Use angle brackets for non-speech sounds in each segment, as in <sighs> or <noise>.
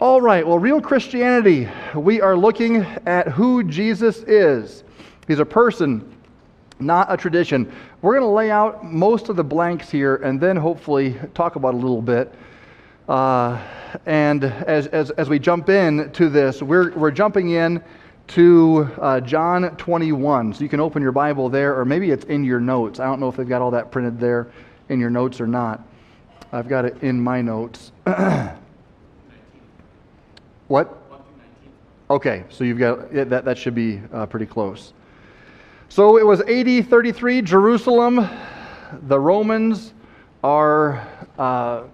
All right, well, real Christianity, we are looking at who Jesus is. He's a person, not a tradition. We're going to lay out most of the blanks here and then hopefully talk about a little bit. Uh, and as, as, as we jump in to this, we're, we're jumping in to uh, John 21. So you can open your Bible there, or maybe it's in your notes. I don't know if they've got all that printed there in your notes or not. I've got it in my notes. <clears throat> what? Okay, so you've got that, that should be uh, pretty close. So it was AD 33, Jerusalem. The Romans are uh,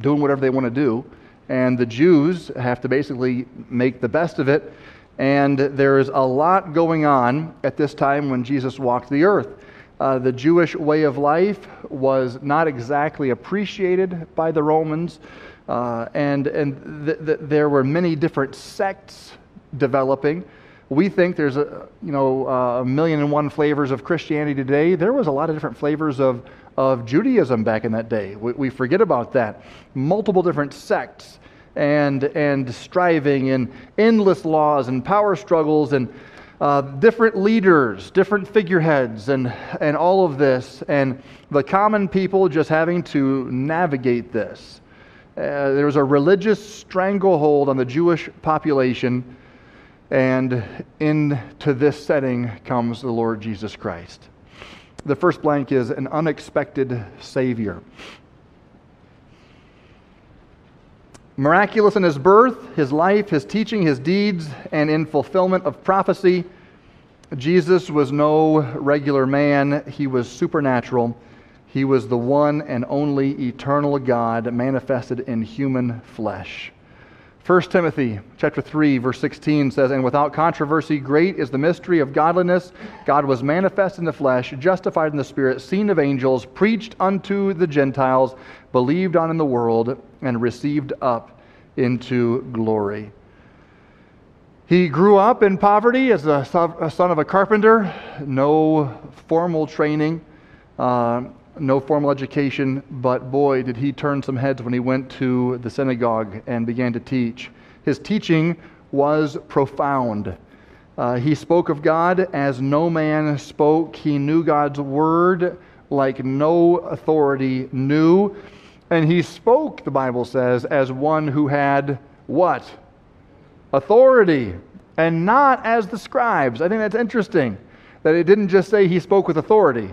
doing whatever they want to do, and the Jews have to basically make the best of it. And there is a lot going on at this time when Jesus walked the earth. Uh, the Jewish way of life was not exactly appreciated by the Romans, uh, and, and th- th- there were many different sects developing we think there's a, you know, a million and one flavors of Christianity today. There was a lot of different flavors of, of Judaism back in that day. We, we forget about that. Multiple different sects and, and striving and endless laws and power struggles and uh, different leaders, different figureheads, and, and all of this, and the common people just having to navigate this. Uh, there was a religious stranglehold on the Jewish population and into this setting comes the Lord Jesus Christ. The first blank is an unexpected Savior. Miraculous in his birth, his life, his teaching, his deeds, and in fulfillment of prophecy, Jesus was no regular man. He was supernatural. He was the one and only eternal God manifested in human flesh. 1 Timothy chapter 3 verse 16 says and without controversy great is the mystery of godliness God was manifest in the flesh justified in the spirit seen of angels preached unto the gentiles believed on in the world and received up into glory he grew up in poverty as a son of a carpenter no formal training uh, no formal education, but boy, did he turn some heads when he went to the synagogue and began to teach. His teaching was profound. Uh, he spoke of God as no man spoke. He knew God's word like no authority knew. And he spoke, the Bible says, as one who had what? Authority, and not as the scribes. I think that's interesting that it didn't just say he spoke with authority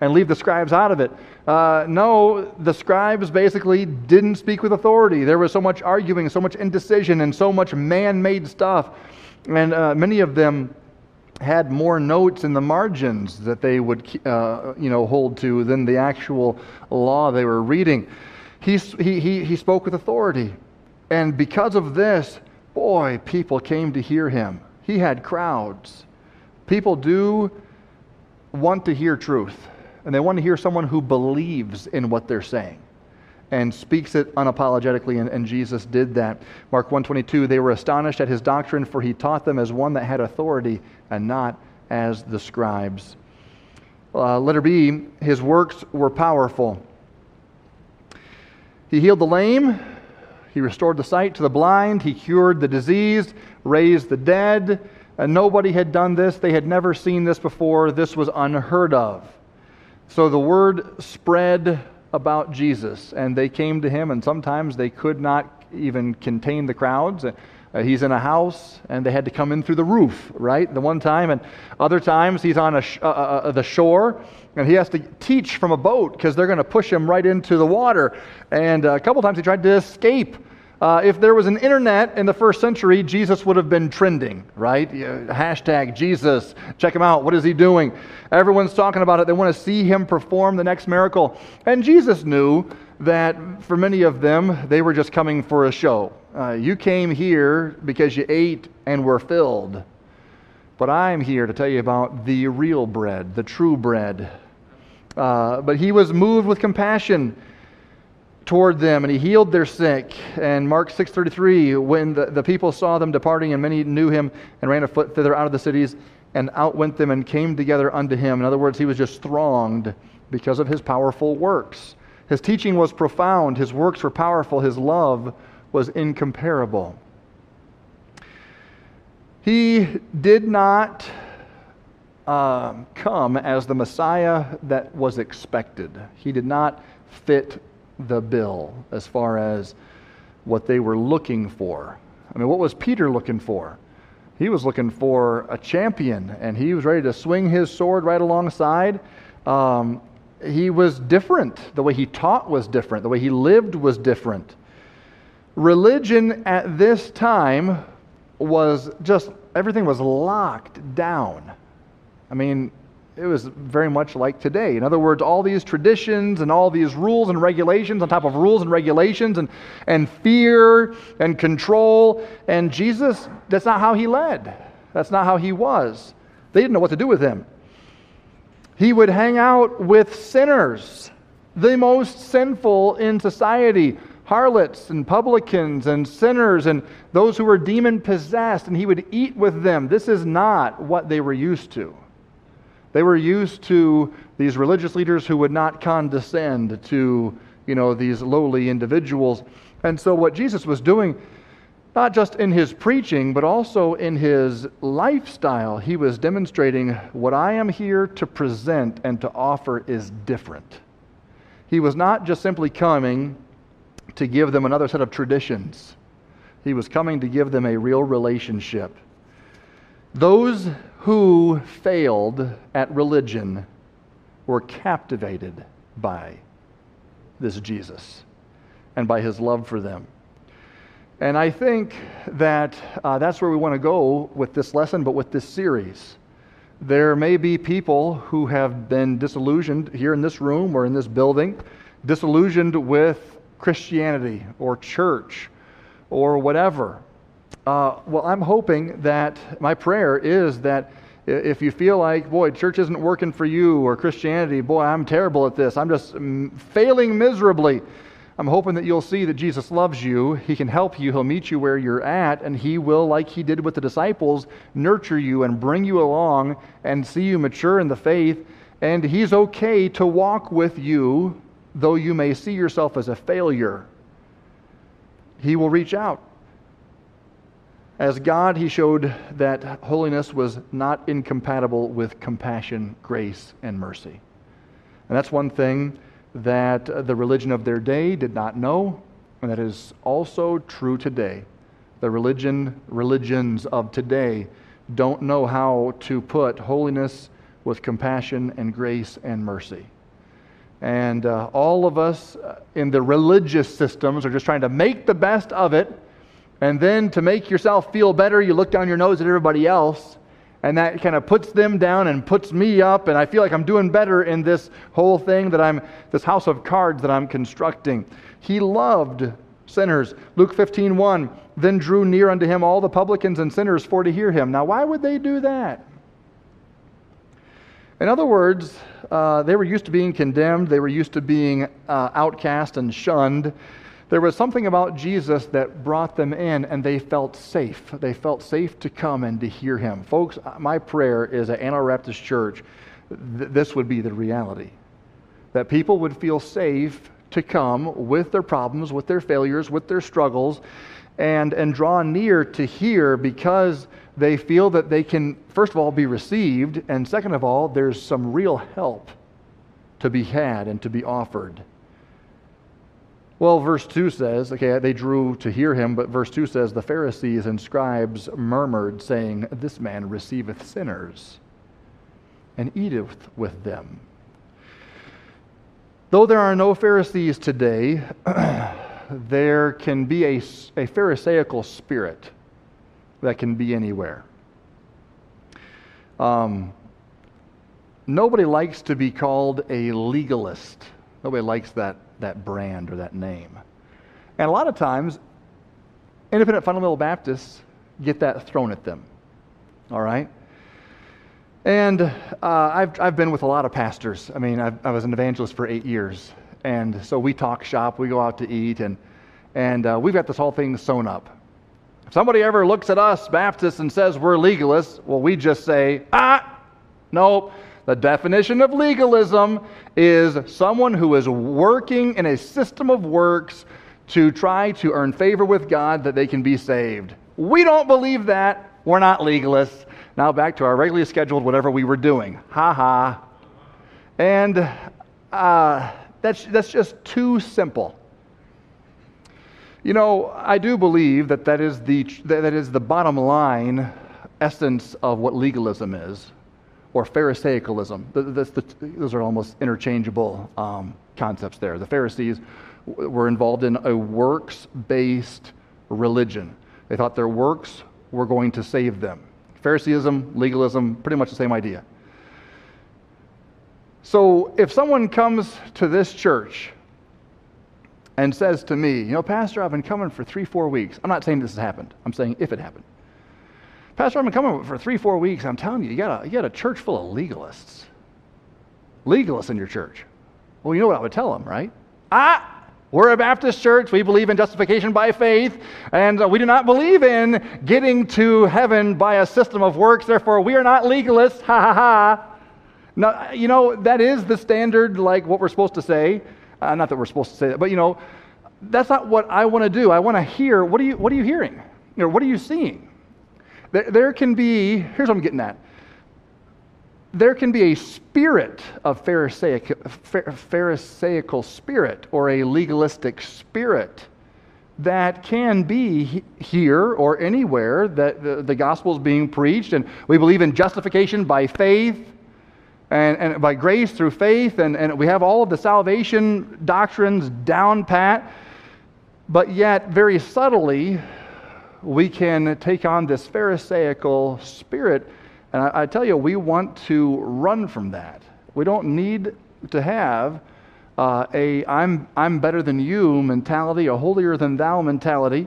and leave the scribes out of it. Uh, no, the scribes basically didn't speak with authority. There was so much arguing, so much indecision, and so much man made stuff. And uh, many of them had more notes in the margins that they would uh, you know, hold to than the actual law they were reading. He, he, he, he spoke with authority. And because of this, boy, people came to hear him. He had crowds. People do want to hear truth and they want to hear someone who believes in what they're saying and speaks it unapologetically and, and, jesus did that. Mark 122 they were astonished at his doctrine for he taught them as one that had authority and not as the scribes. Uh, letter b his works were powerful. He healed the lame he restored the sight to the blind he cured the diseased raised the dead. And nobody had done this. They had never seen this before. This was unheard of so the word spread about Jesus, and they came to him, and sometimes they could not even contain the crowds. Uh, he's in a house, and they had to come in through the roof, right? The one time, and other times he's on sh- uh, uh, uh, the shore, and he has to teach from a boat because they're going to push him right into the water. And a couple times he tried to escape uh, if there was an internet in the first century, Jesus would have been trending, right? hashtag Jesus. Check him out. What is he doing? Everyone's talking about it. They want to see him perform the next miracle. And Jesus knew that for many of them, they were just coming for a show. Uh, you came here because you ate and were filled. But I'm here to tell you about the real bread, the true bread. Uh, but he was moved with compassion toward them and he healed their sick. And mark 6.33 when the, the people saw them departing and many knew him and ran afoot thither out of the cities and out went them and came together unto him. In other words he was just thronged because of his powerful works. His teaching was profound. His works were powerful. His love was incomparable. He did not uh, come as the Messiah that was expected. He did not fit the bill as far as what they were looking for. I mean, what was Peter looking for? He was looking for a champion, and he was ready to swing his sword right alongside. Um, he was different. The way he taught was different. The way he lived was different. Religion at this time was just, everything was locked down. I mean, it was very much like today. In other words, all these traditions and all these rules and regulations on top of rules and regulations and, and fear and control. And Jesus, that's not how he led. That's not how he was. They didn't know what to do with him. He would hang out with sinners, the most sinful in society harlots and publicans and sinners and those who were demon possessed, and he would eat with them. This is not what they were used to. They were used to these religious leaders who would not condescend to, you know, these lowly individuals. And so what Jesus was doing, not just in his preaching, but also in his lifestyle, he was demonstrating what I am here to present and to offer is different. He was not just simply coming to give them another set of traditions. He was coming to give them a real relationship. Those who failed at religion were captivated by this Jesus and by his love for them. And I think that uh, that's where we want to go with this lesson, but with this series. There may be people who have been disillusioned here in this room or in this building, disillusioned with Christianity or church or whatever. Uh, well, I'm hoping that my prayer is that if you feel like, boy, church isn't working for you or Christianity, boy, I'm terrible at this, I'm just failing miserably. I'm hoping that you'll see that Jesus loves you. He can help you. He'll meet you where you're at, and He will, like He did with the disciples, nurture you and bring you along and see you mature in the faith. And He's okay to walk with you, though you may see yourself as a failure. He will reach out. As God, he showed that holiness was not incompatible with compassion, grace, and mercy. And that's one thing that the religion of their day did not know, and that is also true today. The religion, religions of today don't know how to put holiness with compassion and grace and mercy. And uh, all of us in the religious systems are just trying to make the best of it and then to make yourself feel better, you look down your nose at everybody else. And that kind of puts them down and puts me up. And I feel like I'm doing better in this whole thing that I'm, this house of cards that I'm constructing. He loved sinners. Luke 15, 1, then drew near unto him all the publicans and sinners for to hear him. Now, why would they do that? In other words, uh, they were used to being condemned, they were used to being uh, outcast and shunned. There was something about Jesus that brought them in and they felt safe. They felt safe to come and to hear him. Folks, my prayer is at Anabaptist Church, th- this would be the reality. That people would feel safe to come with their problems, with their failures, with their struggles, and, and draw near to hear because they feel that they can, first of all, be received, and second of all, there's some real help to be had and to be offered. Well, verse 2 says, okay, they drew to hear him, but verse 2 says, the Pharisees and scribes murmured, saying, This man receiveth sinners and eateth with them. Though there are no Pharisees today, <clears throat> there can be a, a Pharisaical spirit that can be anywhere. Um, nobody likes to be called a legalist. Nobody likes that that brand or that name. And a lot of times, independent fundamental Baptists get that thrown at them. All right? And uh, I've, I've been with a lot of pastors. I mean, I've, i was an evangelist for eight years. And so we talk shop, we go out to eat, and, and uh, we've got this whole thing sewn up. If somebody ever looks at us, Baptists, and says we're legalists, well, we just say, ah, nope, the definition of legalism is someone who is working in a system of works to try to earn favor with God that they can be saved. We don't believe that. We're not legalists. Now back to our regularly scheduled whatever we were doing. Ha ha. And uh, that's, that's just too simple. You know, I do believe that that is the, that is the bottom line essence of what legalism is, or Pharisaicalism. Those are almost interchangeable um, concepts there. The Pharisees were involved in a works based religion. They thought their works were going to save them. Phariseeism, legalism, pretty much the same idea. So if someone comes to this church and says to me, You know, Pastor, I've been coming for three, four weeks. I'm not saying this has happened, I'm saying if it happened. Pastor, I've been coming for three, four weeks. I'm telling you, you got a, you got a church full of legalists. Legalists in your church. Well, you know what I would tell them, right? Ah, we're a Baptist church. We believe in justification by faith, and uh, we do not believe in getting to heaven by a system of works. Therefore, we are not legalists. Ha ha ha. Now, you know, that is the standard, like what we're supposed to say. Uh, not that we're supposed to say that, but you know, that's not what I want to do. I want to hear what are you, what are you hearing? You know, what are you seeing? There, there can be, here's what I'm getting at. There can be a spirit of Pharisaic, Pharisaical spirit or a legalistic spirit that can be here or anywhere that the, the gospel is being preached, and we believe in justification by faith and, and by grace through faith, and, and we have all of the salvation doctrines down pat, but yet, very subtly, we can take on this Pharisaical spirit and I, I tell you, we want to run from that. We don't need to have uh, a I'm, I'm better than you mentality, a holier than thou mentality.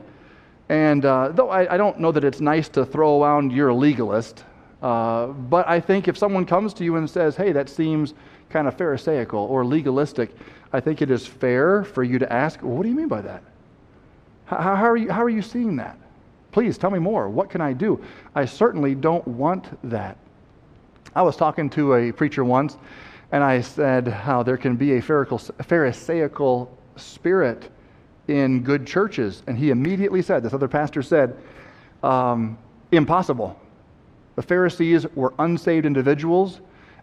And uh, though I, I, don't know that it's nice to throw around you're a legalist, uh, but I think if someone comes to you and says, hey, that seems kind of Pharisaical or legalistic, I think it is fair for you to ask, well, what do you mean by that? How, how, are you, how are you seeing that? Please tell me more. What can I do? I certainly don't want that. I was talking to a preacher once, and I said how there can be a Pharisaical spirit in good churches. And he immediately said, this other pastor said, um, impossible. The Pharisees were unsaved individuals,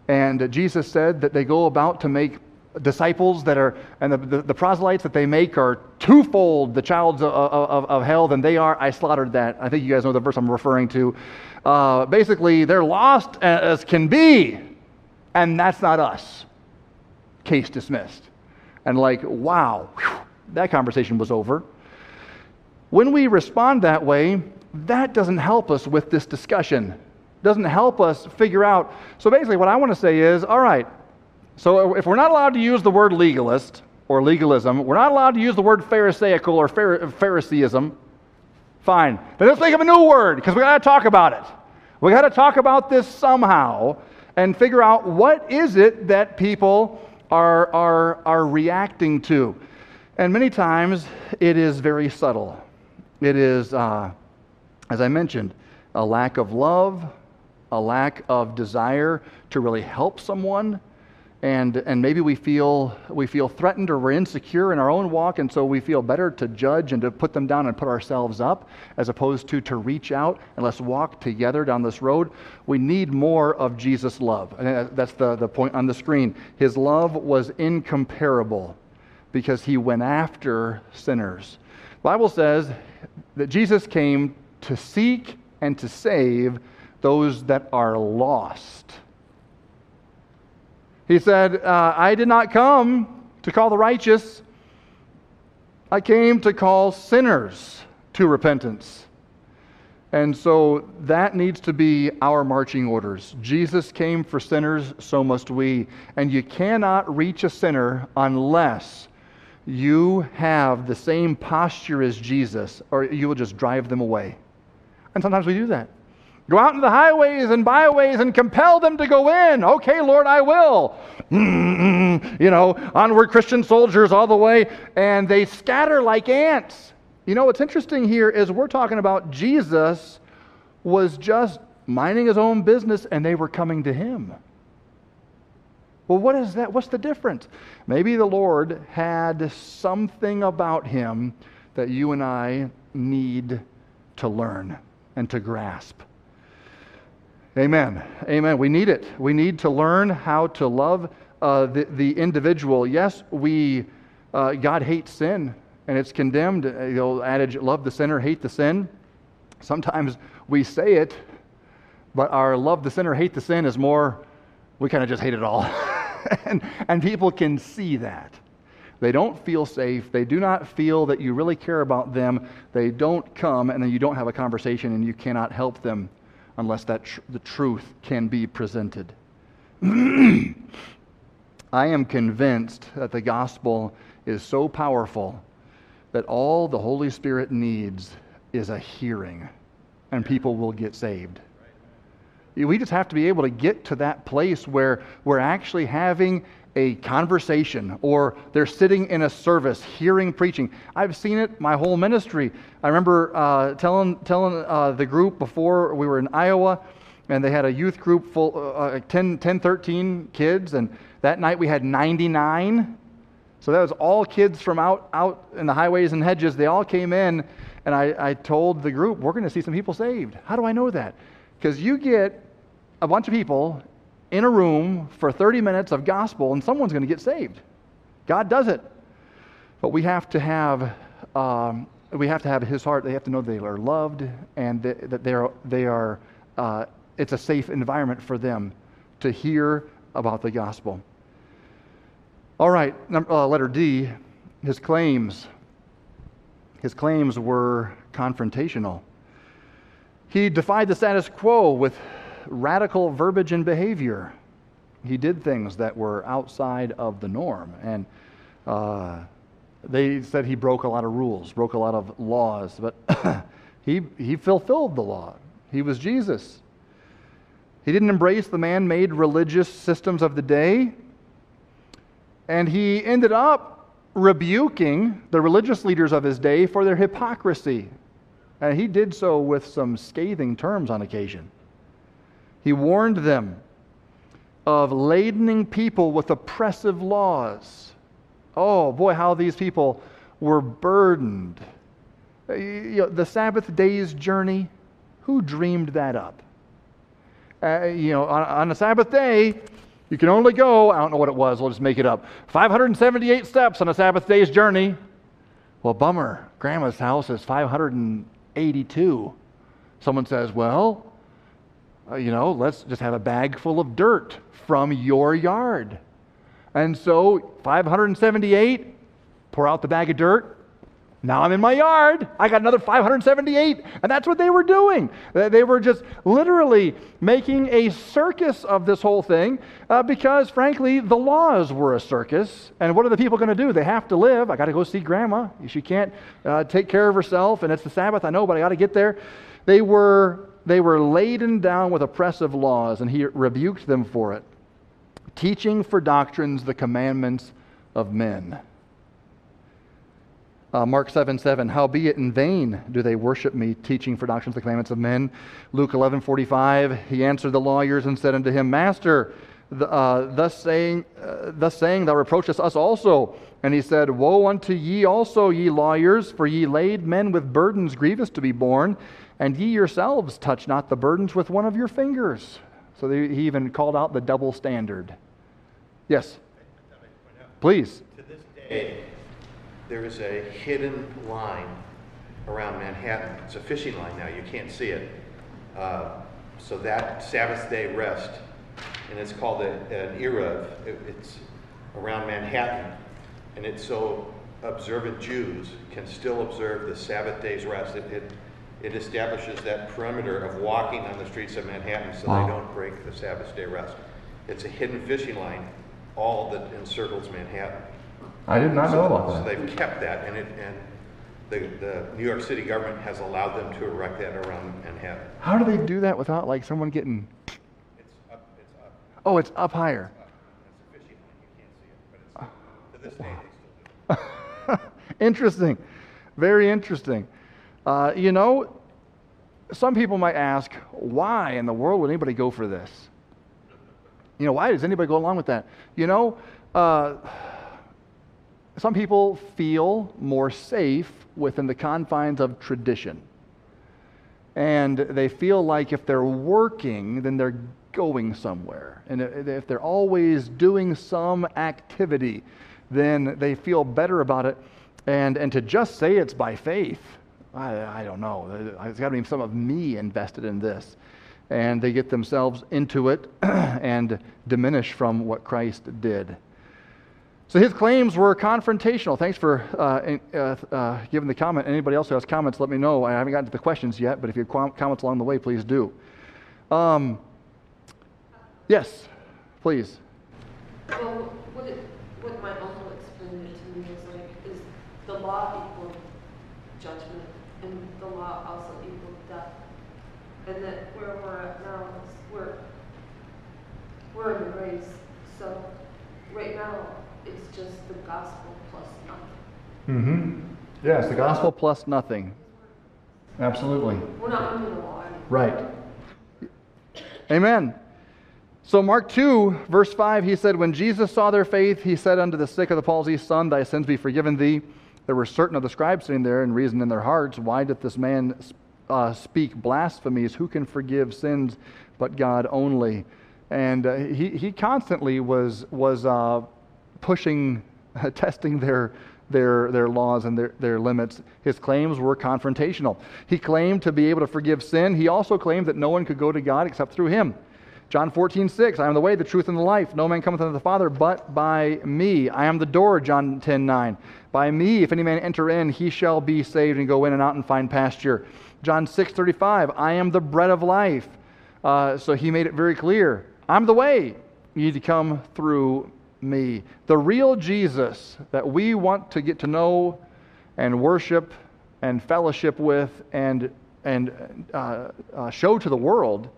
and Jesus said that they go about to make disciples that are, and the, the, the, proselytes that they make are twofold the childs of, of, of, hell than they are. I slaughtered that. I think you guys know the verse I'm referring to. Uh, basically, they're lost as can be, and that's not us. Case dismissed. And like, wow, whew, that conversation was over. When we respond that way, that doesn't help us with this discussion. Doesn't help us figure out. So basically, what I want to say is, all right, so if we're not allowed to use the word legalist or legalism, we're not allowed to use the word Pharisaical or Phariseeism, fine. Then let's think of a new word because we got to talk about it. We got to talk about this somehow and figure out what is it that people are, are, are reacting to. And many times it is very subtle. It is, uh, as I mentioned, a lack of love, a lack of desire to really help someone and, and maybe we feel, we feel threatened or we're insecure in our own walk, and so we feel better to judge and to put them down and put ourselves up as opposed to to reach out and let's walk together down this road. We need more of Jesus' love. And uh, that's the, the point on the screen. His love was incomparable because he went after sinners. The Bible says that Jesus came to seek and to save those that are lost. He said, uh, I did not come to call the righteous, I came to call sinners to repentance. And so that needs to be our marching orders. Jesus came for sinners, so must we. And you cannot reach a sinner unless you have the same posture as Jesus, or you will just drive them away. And sometimes we do that. Go out into the highways and byways and compel them to go in. Okay, Lord, I will. Mm-mm, you know, onward Christian soldiers all the way, and they scatter like ants. You know, what's interesting here is we're talking about Jesus was just minding his own business and they were coming to him. Well, what is that? What's the difference? Maybe the Lord had something about him that you and I need to learn and to grasp. Amen. Amen. We need it. We need to learn how to love uh, the, the individual. Yes, we, uh, God hates sin and it's condemned. Uh, the old adage, love the sinner, hate the sin. Sometimes we say it, but our love the sinner, hate the sin is more, we kind of just hate it all. <laughs> and, and people can see that. They don't feel safe. They do not feel that you really care about them. They don't come, and then you don't have a conversation, and you cannot help them unless that tr- the truth can be presented. <clears throat> I am convinced that the gospel is so powerful that all the Holy Spirit needs is a hearing, and people will get saved. We just have to be able to get to that place where we're actually having a conversation or they're sitting in a service hearing preaching. I've seen it my whole ministry. I remember uh, telling, telling uh, the group before we were in Iowa, and they had a youth group full, uh, uh 10, 10, 13 kids, and that night we had 99. So that was all kids from out, out in the highways and hedges. They all came in, and I, I told the group, we're going to see some people saved. How do I know that? Because you get a bunch of people in a room for 30 minutes of gospel and someone's going to get saved. God does it. But we have to have, um, we have to have his heart. They have to know they are loved and that they are, they are uh, it's a safe environment for them to hear about the gospel. All right, number, uh, letter D, his claims. His claims were confrontational. He defied the status quo with radical verbiage and behavior. He did things that were outside of the norm. And uh, they said he broke a lot of rules, broke a lot of laws, but <coughs> he, he fulfilled the law. He was Jesus. He didn't embrace the man made religious systems of the day. And he ended up rebuking the religious leaders of his day for their hypocrisy. And he did so with some scathing terms on occasion. He warned them of ladening people with oppressive laws. Oh, boy, how these people were burdened. Uh, you know, the Sabbath day's journey, who dreamed that up? Uh, you know, on, on a Sabbath day, you can only go, I don't know what it was, we'll just make it up, 578 steps on a Sabbath day's journey. Well, bummer. Grandma's house is 582. Someone says, well, you know, let's just have a bag full of dirt from your yard. And so 578, pour out the bag of dirt. Now I'm in my yard. I got another 578. And that's what they were doing. They were just literally making a circus of this whole thing uh, because, frankly, the laws were a circus. And what are the people going to do? They have to live. I got to go see grandma. She can't uh, take care of herself. And it's the Sabbath, I know, but I got to get there. They were they were laden down with oppressive laws, and he rebuked them for it, teaching for doctrines the commandments of men. Uh, Mark 7 7, howbeit in vain do they worship me, teaching for doctrines the commandments of men. Luke 11 45, he answered the lawyers and said unto him, Master, uh, thus, saying, uh, thus saying, thou reproachest us also. And he said, Woe unto ye also, ye lawyers, for ye laid men with burdens grievous to be borne, and ye yourselves touch not the burdens with one of your fingers. So they, he even called out the double standard. Yes? Please. To this day, there is a hidden line around Manhattan. It's a fishing line now, you can't see it. Uh, so that Sabbath day rest, and it's called a, an Eruv, it, it's around Manhattan, and it's so observant Jews can still observe the Sabbath day's rest. It, it it establishes that perimeter of walking on the streets of Manhattan so wow. they don't break the Sabbath day rest. It's a hidden fishing line, all that encircles Manhattan. I did not so, know about that. So they've kept that, and it and the, the New York City government has allowed them to erect that around Manhattan. How do they do that without like someone getting? It's up. It's up. Oh, it's up higher. It's, up. it's a fishing line. You can't see it, but it's, to this day they still do. <laughs> interesting, very interesting. Uh, you know, some people might ask, why in the world would anybody go for this? You know, why does anybody go along with that? You know, uh, some people feel more safe within the confines of tradition. And they feel like if they're working, then they're going somewhere. And if they're always doing some activity, then they feel better about it. And, and to just say it's by faith, I, I don't know. There's got to be some of me invested in this. And they get themselves into it <clears throat> and diminish from what Christ did. So his claims were confrontational. Thanks for uh, uh, uh, giving the comment. Anybody else who has comments, let me know. I haven't gotten to the questions yet, but if you have comments along the way, please do. Um, yes, please. Well, what, it, what my uncle explained it to me is like, is the law equal judgment, and the law also equal death. And that where we're at now is we're, we're in grace. So right now, it's just the gospel plus nothing. Mm-hmm. Yes, the gospel plus nothing. Absolutely. We're not under the law. Right. Amen. So, Mark 2, verse 5, he said, When Jesus saw their faith, he said unto the sick of the palsy, Son, thy sins be forgiven thee. There were certain of the scribes sitting there and reasoned in their hearts, Why doth this man uh, speak blasphemies? Who can forgive sins but God only? And uh, he, he constantly was, was uh, pushing, <laughs> testing their, their, their laws and their, their limits. His claims were confrontational. He claimed to be able to forgive sin. He also claimed that no one could go to God except through him. John 14, 6, I am the way, the truth, and the life. No man cometh unto the Father but by me. I am the door, John 10, 9. By me, if any man enter in, he shall be saved and go in and out and find pasture. John 6, 35, I am the bread of life. Uh, so he made it very clear I'm the way. You need to come through me. The real Jesus that we want to get to know and worship and fellowship with and, and uh, uh, show to the world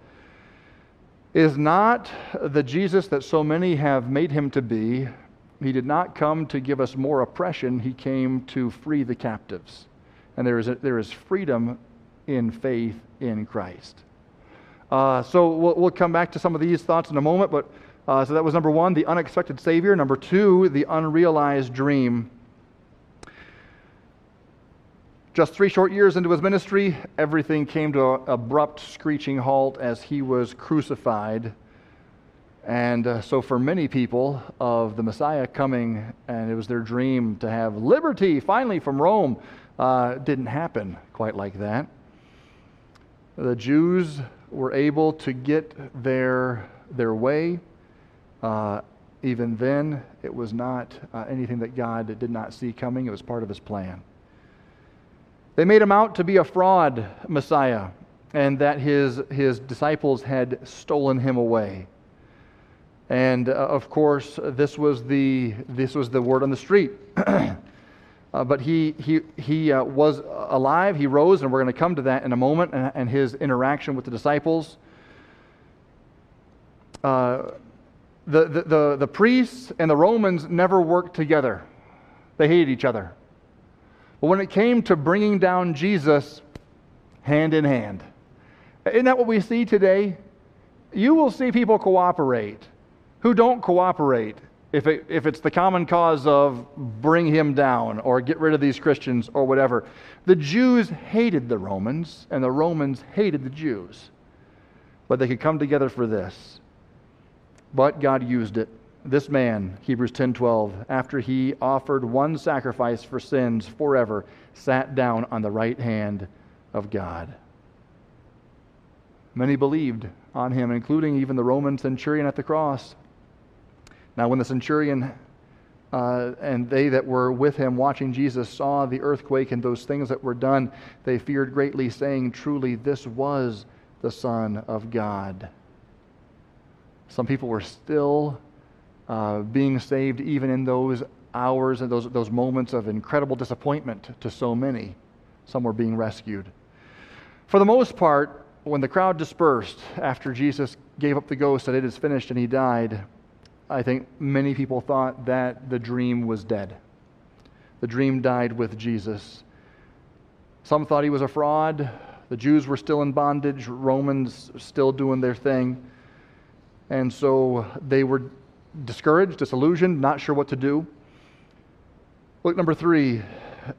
is not the Jesus that so many have made him to be. He did not come to give us more oppression, he came to free the captives. And there is, a, there is freedom in faith in Christ. Uh, so we'll, we'll come back to some of these thoughts in a moment, but uh, so that was number one, the unexpected Savior. Number two, the unrealized dream. Just three short years into his ministry, everything came to an abrupt, screeching halt as he was crucified. And uh, so, for many people of the Messiah coming, and it was their dream to have liberty finally from Rome, uh, didn't happen quite like that. The Jews were able to get their, their way. Uh, even then, it was not uh, anything that God did not see coming, it was part of his plan. They made him out to be a fraud Messiah and that his, his disciples had stolen him away. And uh, of course, this was the, this was the word on the street. <clears throat> uh, but he, he, he uh, was alive, he rose, and we're going to come to that in a moment, and, and his interaction with the disciples. Uh, the, the, the, the priests and the Romans never worked together, they hated each other. But when it came to bringing down Jesus, hand in hand. Isn't that what we see today? You will see people cooperate who don't cooperate if, it, if it's the common cause of bring him down or get rid of these Christians or whatever. The Jews hated the Romans, and the Romans hated the Jews. But they could come together for this. But God used it. This man, Hebrews 10:12, after he offered one sacrifice for sins forever, sat down on the right hand of God. Many believed on him, including even the Roman centurion at the cross. Now, when the centurion uh, and they that were with him watching Jesus saw the earthquake and those things that were done, they feared greatly, saying, Truly, this was the Son of God. Some people were still uh, being saved even in those hours and those, those moments of incredible disappointment to so many. Some were being rescued. For the most part, when the crowd dispersed after Jesus gave up the ghost that it is finished and he died, I think many people thought that the dream was dead. The dream died with Jesus. Some thought he was a fraud. The Jews were still in bondage, Romans still doing their thing. And so they were discouraged, disillusioned, not sure what to do. Look, number three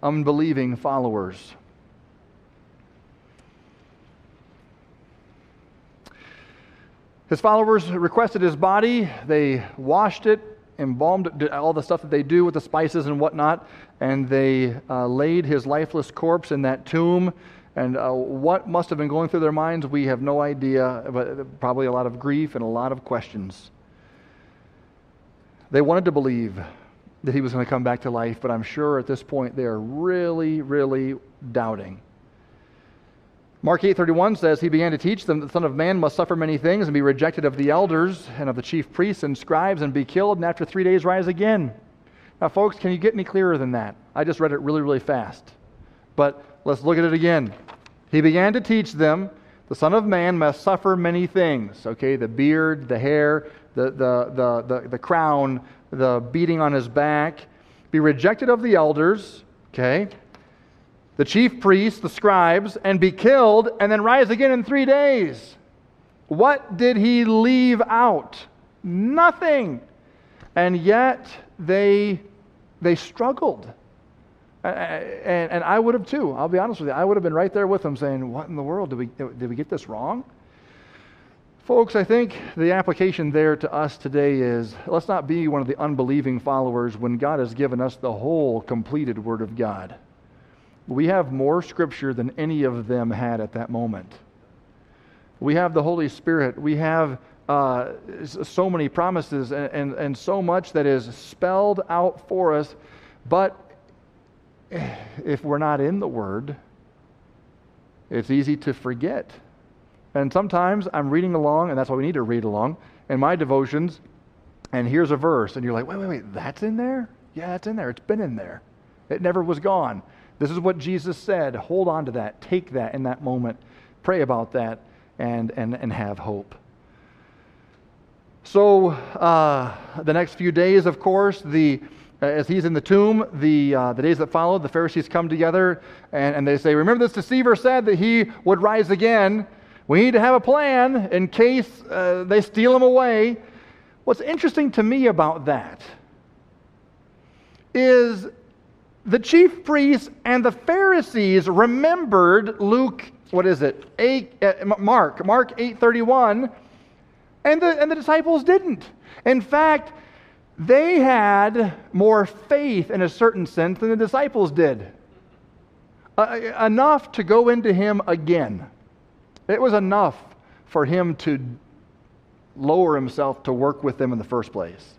unbelieving followers. His followers requested his body. They washed it, embalmed it, all the stuff that they do with the spices and whatnot, and they uh, laid his lifeless corpse in that tomb. And uh, what must have been going through their minds, we have no idea, but probably a lot of grief and a lot of questions. They wanted to believe that he was going to come back to life, but I'm sure at this point they are really, really doubting. Mark 8:31 says he began to teach them that the son of man must suffer many things and be rejected of the elders and of the chief priests and scribes and be killed and after 3 days rise again. Now folks, can you get any clearer than that? I just read it really really fast. But let's look at it again. He began to teach them the son of man must suffer many things, okay? The beard, the hair, the the the the, crown, the beating on his back, be rejected of the elders, okay? the chief priests, the scribes, and be killed, and then rise again in three days. What did he leave out? Nothing. And yet they, they struggled. And, and I would have too. I'll be honest with you. I would have been right there with them saying, What in the world? Did we, did we get this wrong? Folks, I think the application there to us today is let's not be one of the unbelieving followers when God has given us the whole completed Word of God. We have more scripture than any of them had at that moment. We have the Holy Spirit. We have uh, so many promises and, and, and so much that is spelled out for us. But if we're not in the Word, it's easy to forget. And sometimes I'm reading along, and that's why we need to read along, in my devotions, and here's a verse, and you're like, wait, wait, wait, that's in there? Yeah, that's in there. It's been in there. It never was gone. This is what Jesus said. Hold on to that. Take that in that moment. Pray about that and, and, and have hope. So, uh, the next few days, of course, the, uh, as he's in the tomb, the, uh, the days that follow, the Pharisees come together and, and they say, Remember, this deceiver said that he would rise again. We need to have a plan in case uh, they steal them away. What's interesting to me about that is the chief priests and the Pharisees remembered Luke, what is it? Eight, uh, Mark, Mark 8:31, and the, and the disciples didn't. In fact, they had more faith in a certain sense than the disciples did. Uh, enough to go into him again. It was enough for him to lower himself to work with them in the first place.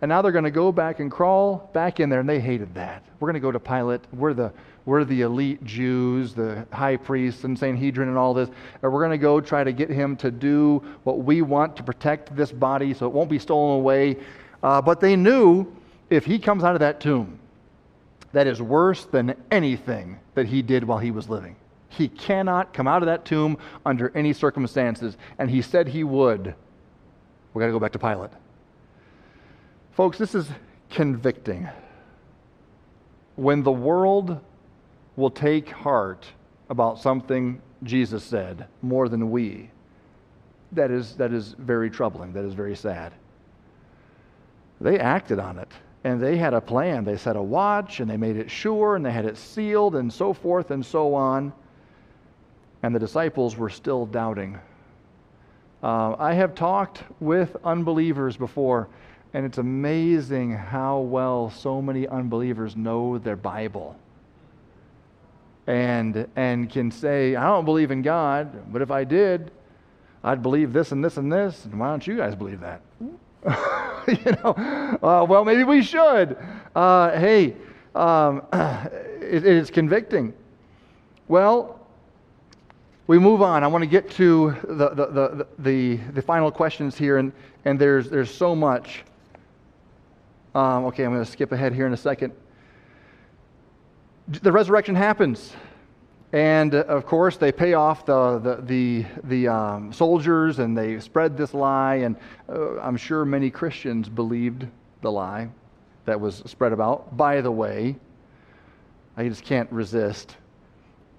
And now they're going to go back and crawl back in there, and they hated that. We're going to go to Pilate. We're the, we're the elite Jews, the high priests and Sanhedrin and all this. And we're going to go try to get him to do what we want to protect this body so it won't be stolen away. Uh, but they knew if he comes out of that tomb, that is worse than anything that he did while he was living. He cannot come out of that tomb under any circumstances. And he said he would. We're going to go back to Pilate. Folks, this is convicting. When the world will take heart about something Jesus said more than we, that is, that is very troubling. That is very sad. They acted on it and they had a plan. They set a watch and they made it sure and they had it sealed and so forth and so on. And the disciples were still doubting. Uh, I have talked with unbelievers before and it's amazing how well so many unbelievers know their Bible and, and can say, I don't believe in God, but if I did, I'd believe this and this and this. And why don't you guys believe that? <laughs> you know, uh, well, maybe we should. Uh, hey, um, <clears throat> it, it is convicting. Well, we move on. I want to get to the, the, the, the, the final questions here, and, and there's, there's so much. Um, okay, I'm going to skip ahead here in a second. The resurrection happens. And uh, of course, they pay off the, the, the, the um, soldiers and they spread this lie. And uh, I'm sure many Christians believed the lie that was spread about. By the way, I just can't resist.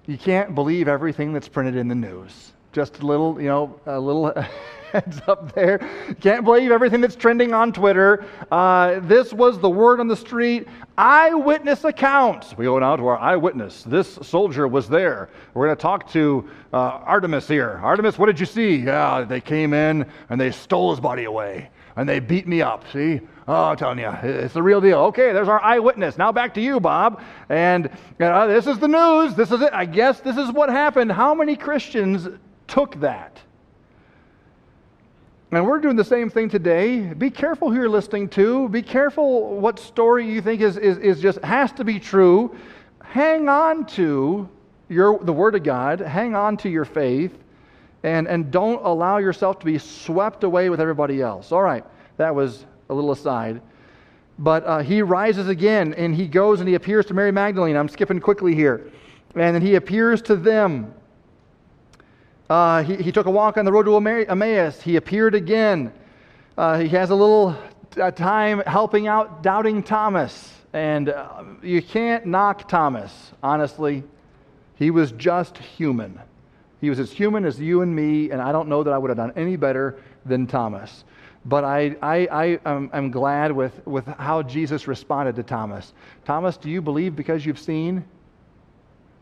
You can't believe everything that's printed in the news. Just a little, you know, a little <laughs> heads up there. Can't believe everything that's trending on Twitter. Uh, this was the word on the street. Eyewitness accounts. We go now to our eyewitness. This soldier was there. We're going to talk to uh, Artemis here. Artemis, what did you see? Yeah, they came in and they stole his body away and they beat me up. See? Oh, I'm telling you, it's the real deal. Okay, there's our eyewitness. Now back to you, Bob. And uh, this is the news. This is it. I guess this is what happened. How many Christians took that? And we're doing the same thing today. Be careful who you're listening to. Be careful what story you think is, is, is just has to be true. Hang on to your, the Word of God. Hang on to your faith. And, and don't allow yourself to be swept away with everybody else. All right, that was a little aside. But uh, he rises again and he goes and he appears to Mary Magdalene. I'm skipping quickly here. And then he appears to them. Uh, he, he took a walk on the road to Emmaus. He appeared again. Uh, he has a little uh, time helping out doubting Thomas. And uh, you can't knock Thomas, honestly. He was just human. He was as human as you and me, and I don't know that I would have done any better than Thomas. But I, I, I am, I'm glad with, with how Jesus responded to Thomas. Thomas, do you believe because you've seen?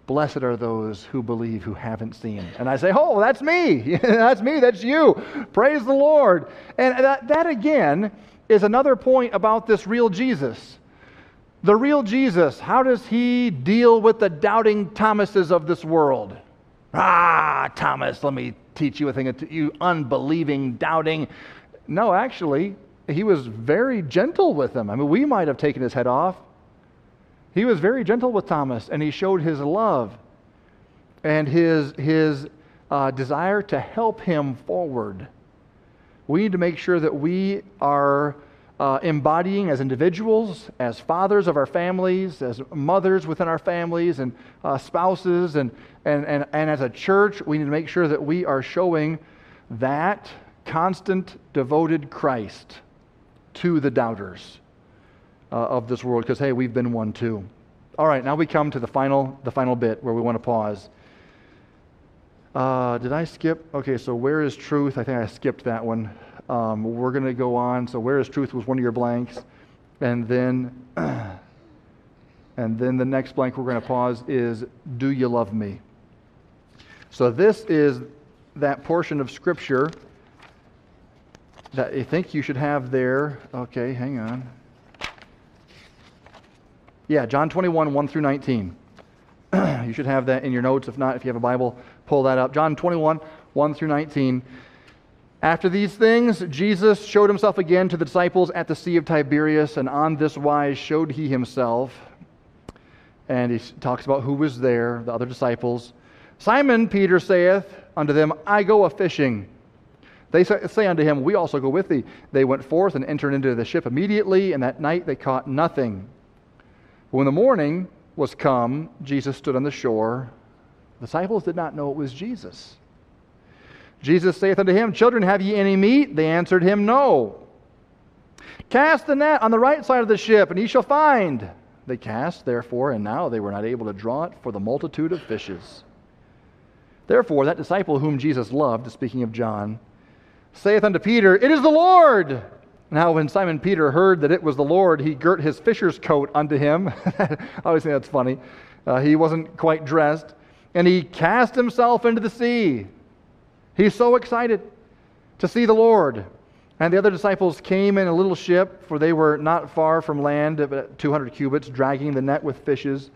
Blessed are those who believe who haven't seen. And I say, Oh, that's me. <laughs> that's me. That's you. Praise the Lord. And that, that again is another point about this real Jesus. The real Jesus, how does he deal with the doubting Thomases of this world? Ah, Thomas, let me teach you a thing, you unbelieving, doubting. No, actually, he was very gentle with them. I mean, we might have taken his head off. He was very gentle with Thomas, and he showed his love and his, his uh, desire to help him forward. We need to make sure that we are uh, embodying as individuals, as fathers of our families, as mothers within our families, and uh, spouses, and, and, and, and as a church, we need to make sure that we are showing that constant, devoted Christ to the doubters uh, of this world because, hey, we've been one too. All right, now we come to the final, the final bit where we want to pause. Uh, did I skip? Okay, so where is truth? I think I skipped that one. Um, we're going to go on. So where is truth was one of your blanks, and then, <clears throat> and then the next blank we're going to pause is do you love me? So this is that portion of Scripture that I think you should have there. Okay, hang on. Yeah, John 21, 1 through 19. <clears throat> you should have that in your notes. If not, if you have a Bible, pull that up. John 21, 1 through 19. After these things, Jesus showed himself again to the disciples at the Sea of Tiberias, and on this wise showed he himself. And he talks about who was there, the other disciples. Simon Peter saith unto them, I go a fishing. They say unto him, We also go with thee. They went forth and entered into the ship immediately, and that night they caught nothing. When the morning was come, Jesus stood on the shore. The disciples did not know it was Jesus. Jesus saith unto him, Children, have ye any meat? They answered him, No. Cast the net on the right side of the ship, and ye shall find. They cast, therefore, and now they were not able to draw it for the multitude of fishes. Therefore, that disciple whom Jesus loved, speaking of John, saith unto Peter, It is the Lord. Now, when Simon Peter heard that it was the Lord, he girt his fisher's coat unto him. <laughs> I always think that's funny. Uh, he wasn't quite dressed. And he cast himself into the sea. He's so excited to see the Lord. And the other disciples came in a little ship, for they were not far from land, about 200 cubits, dragging the net with fishes.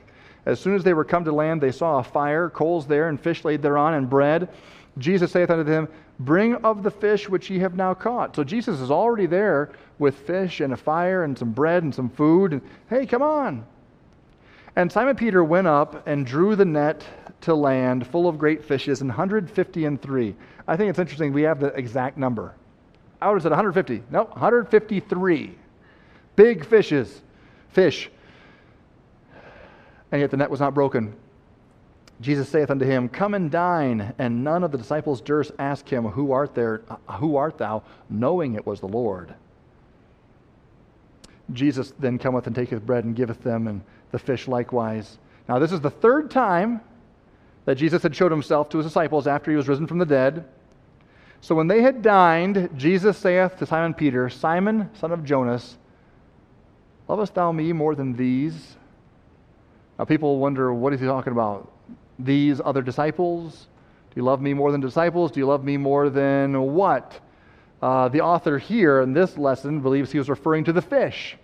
As soon as they were come to land, they saw a fire, coals there, and fish laid thereon, and bread. Jesus saith unto them, Bring of the fish which ye have now caught. So Jesus is already there with fish and a fire and some bread and some food. And, hey, come on. And Simon Peter went up and drew the net to land full of great fishes, and 150 and three. I think it's interesting we have the exact number. I would have said 150. No, 153. Big fishes, fish. And yet the net was not broken. Jesus saith unto him, Come and dine. And none of the disciples durst ask him, Who art there? Who art thou? Knowing it was the Lord. Jesus then cometh and taketh bread and giveth them, and the fish likewise. Now, this is the third time that Jesus had showed himself to his disciples after he was risen from the dead. So when they had dined, Jesus saith to Simon Peter, Simon, son of Jonas, lovest thou me more than these? Now people wonder, what is he talking about? These other disciples? Do you love me more than disciples? Do you love me more than what? Uh, the author here in this lesson believes he was referring to the fish.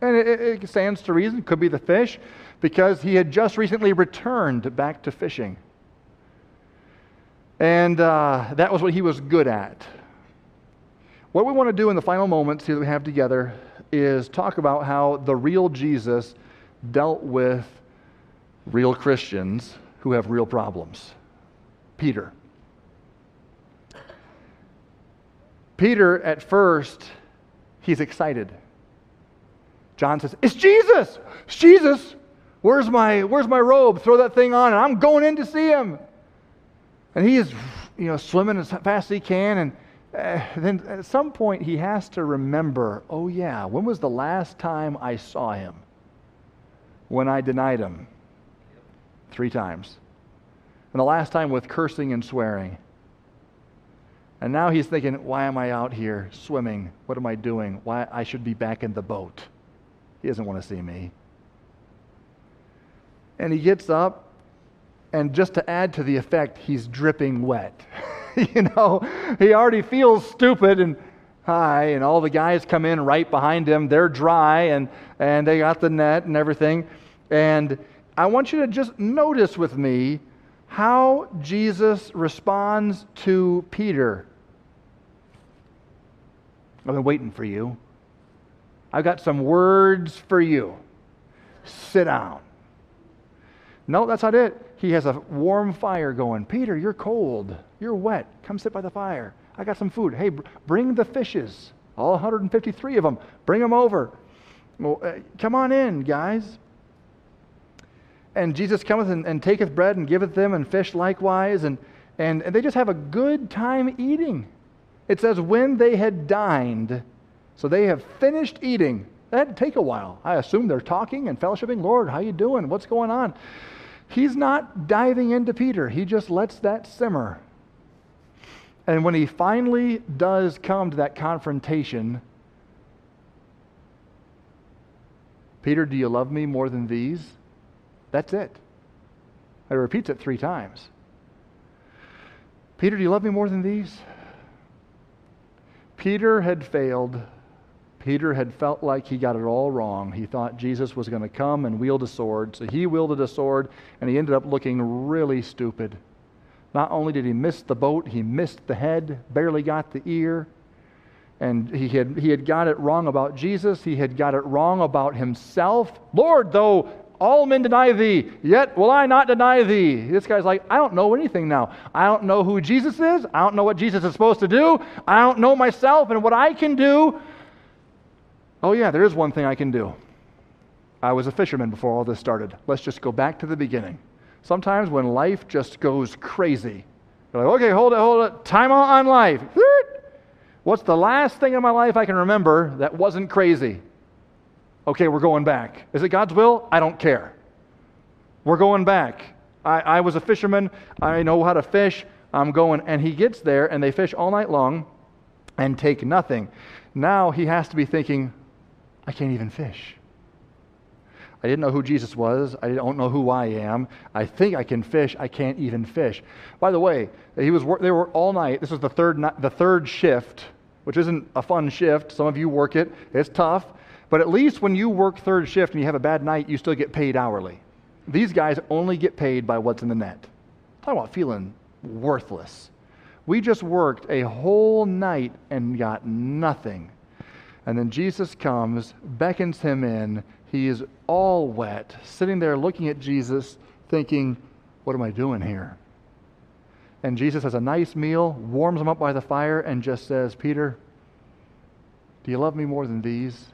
And it, it stands to reason, it could be the fish, because he had just recently returned back to fishing. And uh, that was what he was good at. What we want to do in the final moments here that we have together is talk about how the real Jesus dealt with real Christians who have real problems. Peter. Peter, at first, he's excited. John says, It's Jesus! It's Jesus! Where's my, where's my robe? Throw that thing on, and I'm going in to see him. And he is, you know, swimming as fast as he can. And uh, then at some point, he has to remember, oh, yeah, when was the last time I saw him? When I denied him? Three times. And the last time with cursing and swearing. And now he's thinking, why am I out here swimming? What am I doing? Why I should be back in the boat. He doesn't want to see me. And he gets up, and just to add to the effect, he's dripping wet. <laughs> you know, he already feels stupid and hi, and all the guys come in right behind him. They're dry and, and they got the net and everything. And I want you to just notice with me how Jesus responds to Peter. I've been waiting for you. I've got some words for you. Sit down. No, that's not it. He has a warm fire going. Peter, you're cold. You're wet. Come sit by the fire. I got some food. Hey, bring the fishes. All 153 of them. Bring them over. Well, uh, come on in, guys. And Jesus cometh and, and, taketh bread and giveth them, and fish likewise. And, and, and they just have a good time eating. It says, when they had dined, so they have finished eating. That'd take a while. I assume they're talking and fellowshipping. Lord, how you doing? What's going on? He's not diving into Peter. He just lets that simmer. And when he finally does come to that confrontation, Peter, do you love me more than these? That's it. He repeats it three times. Peter, do you love me more than these? Peter had failed Peter had felt like he got it all wrong. He thought Jesus was going to come and wield a sword. So he wielded a sword, and he ended up looking really stupid. Not only did he miss the boat, he missed the head, barely got the ear. And he had, he had got it wrong about Jesus. He had got it wrong about himself. Lord, though all men deny thee, yet will I not deny thee. This guy's like, I don't know anything now. I don't know who Jesus is. I don't know what Jesus is supposed to do. I don't know myself and what I can do. Oh, yeah, there is one thing I can do. I was a fisherman before all this started. Let's just go back to the beginning. Sometimes when life just goes crazy, you're like, okay, hold it, hold it, time on life. What's the last thing in my life I can remember that wasn't crazy? Okay, we're going back. Is it God's will? I don't care. We're going back. I, I was a fisherman. I know how to fish. I'm going. And he gets there, and they fish all night long and take nothing. Now he has to be thinking, I can't even fish. I didn't know who Jesus was. I don't know who I am. I think I can fish. I can't even fish. By the way, he was they were all night. This was the third the third shift, which isn't a fun shift. Some of you work it. It's tough, but at least when you work third shift and you have a bad night, you still get paid hourly. These guys only get paid by what's in the net. Talk about feeling worthless. We just worked a whole night and got nothing. And then Jesus comes, beckons him in. He is all wet, sitting there looking at Jesus, thinking, What am I doing here? And Jesus has a nice meal, warms him up by the fire, and just says, Peter, do you love me more than these?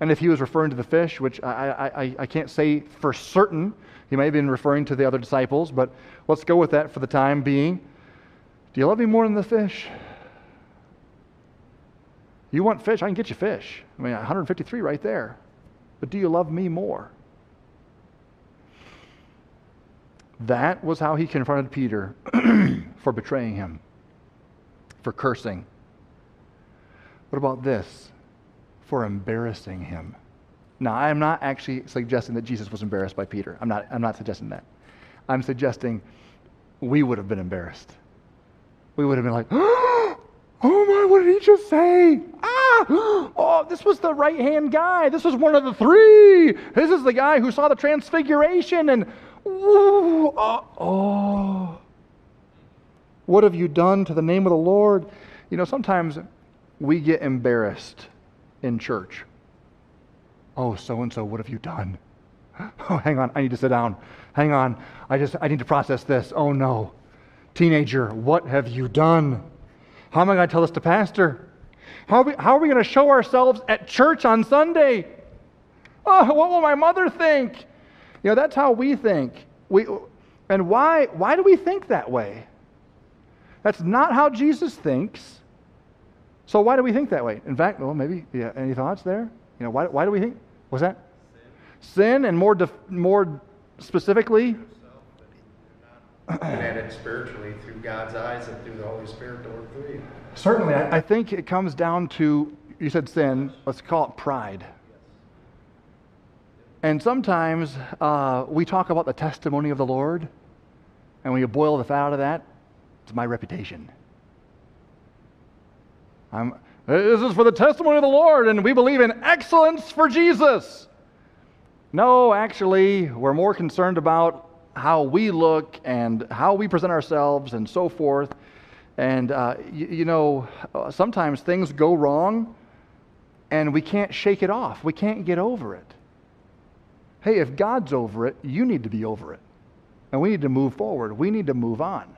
And if he was referring to the fish, which I, I, I can't say for certain, he may have been referring to the other disciples, but let's go with that for the time being. Do you love me more than the fish? You want fish? I can get you fish. I mean, 153 right there. But do you love me more? That was how he confronted Peter <clears throat> for betraying him, for cursing. What about this? For embarrassing him. Now, I'm not actually suggesting that Jesus was embarrassed by Peter. I'm not, I'm not suggesting that. I'm suggesting we would have been embarrassed. We would have been like, <gasps> oh my, what did he just say? Ah, <gasps> oh, this was the right hand guy. This was one of the three. This is the guy who saw the transfiguration and, oh, oh. What have you done to the name of the Lord? You know, sometimes we get embarrassed in church. Oh, so and so, what have you done? <gasps> Oh, hang on, I need to sit down. Hang on, I just I need to process this. Oh no. Teenager, what have you done? How am I going to tell this to pastor? How are we, how are we going to show ourselves at church on Sunday? Oh, what will my mother think? You know, that's how we think. We, and why, why do we think that way? That's not how Jesus thinks. So why do we think that way? In fact, well, maybe, yeah, any thoughts there? You know, why, why do we think? What's that? Sin, and more, def, more specifically, looking at it spiritually through God's eyes and through the Holy Spirit to work through you. Certainly, I, I think it comes down to, you said sin, let's call it pride. And sometimes uh, we talk about the testimony of the Lord, and when you boil the fat out of that, it's my reputation. I'm, this is for the testimony of the Lord, and we believe in excellence for Jesus. No, actually, we're more concerned about how we look and how we present ourselves and so forth. And, uh, you, you know, uh, sometimes things go wrong and we can't shake it off. We can't get over it. Hey, if God's over it, you need to be over it. And we need to move forward. We need to move on.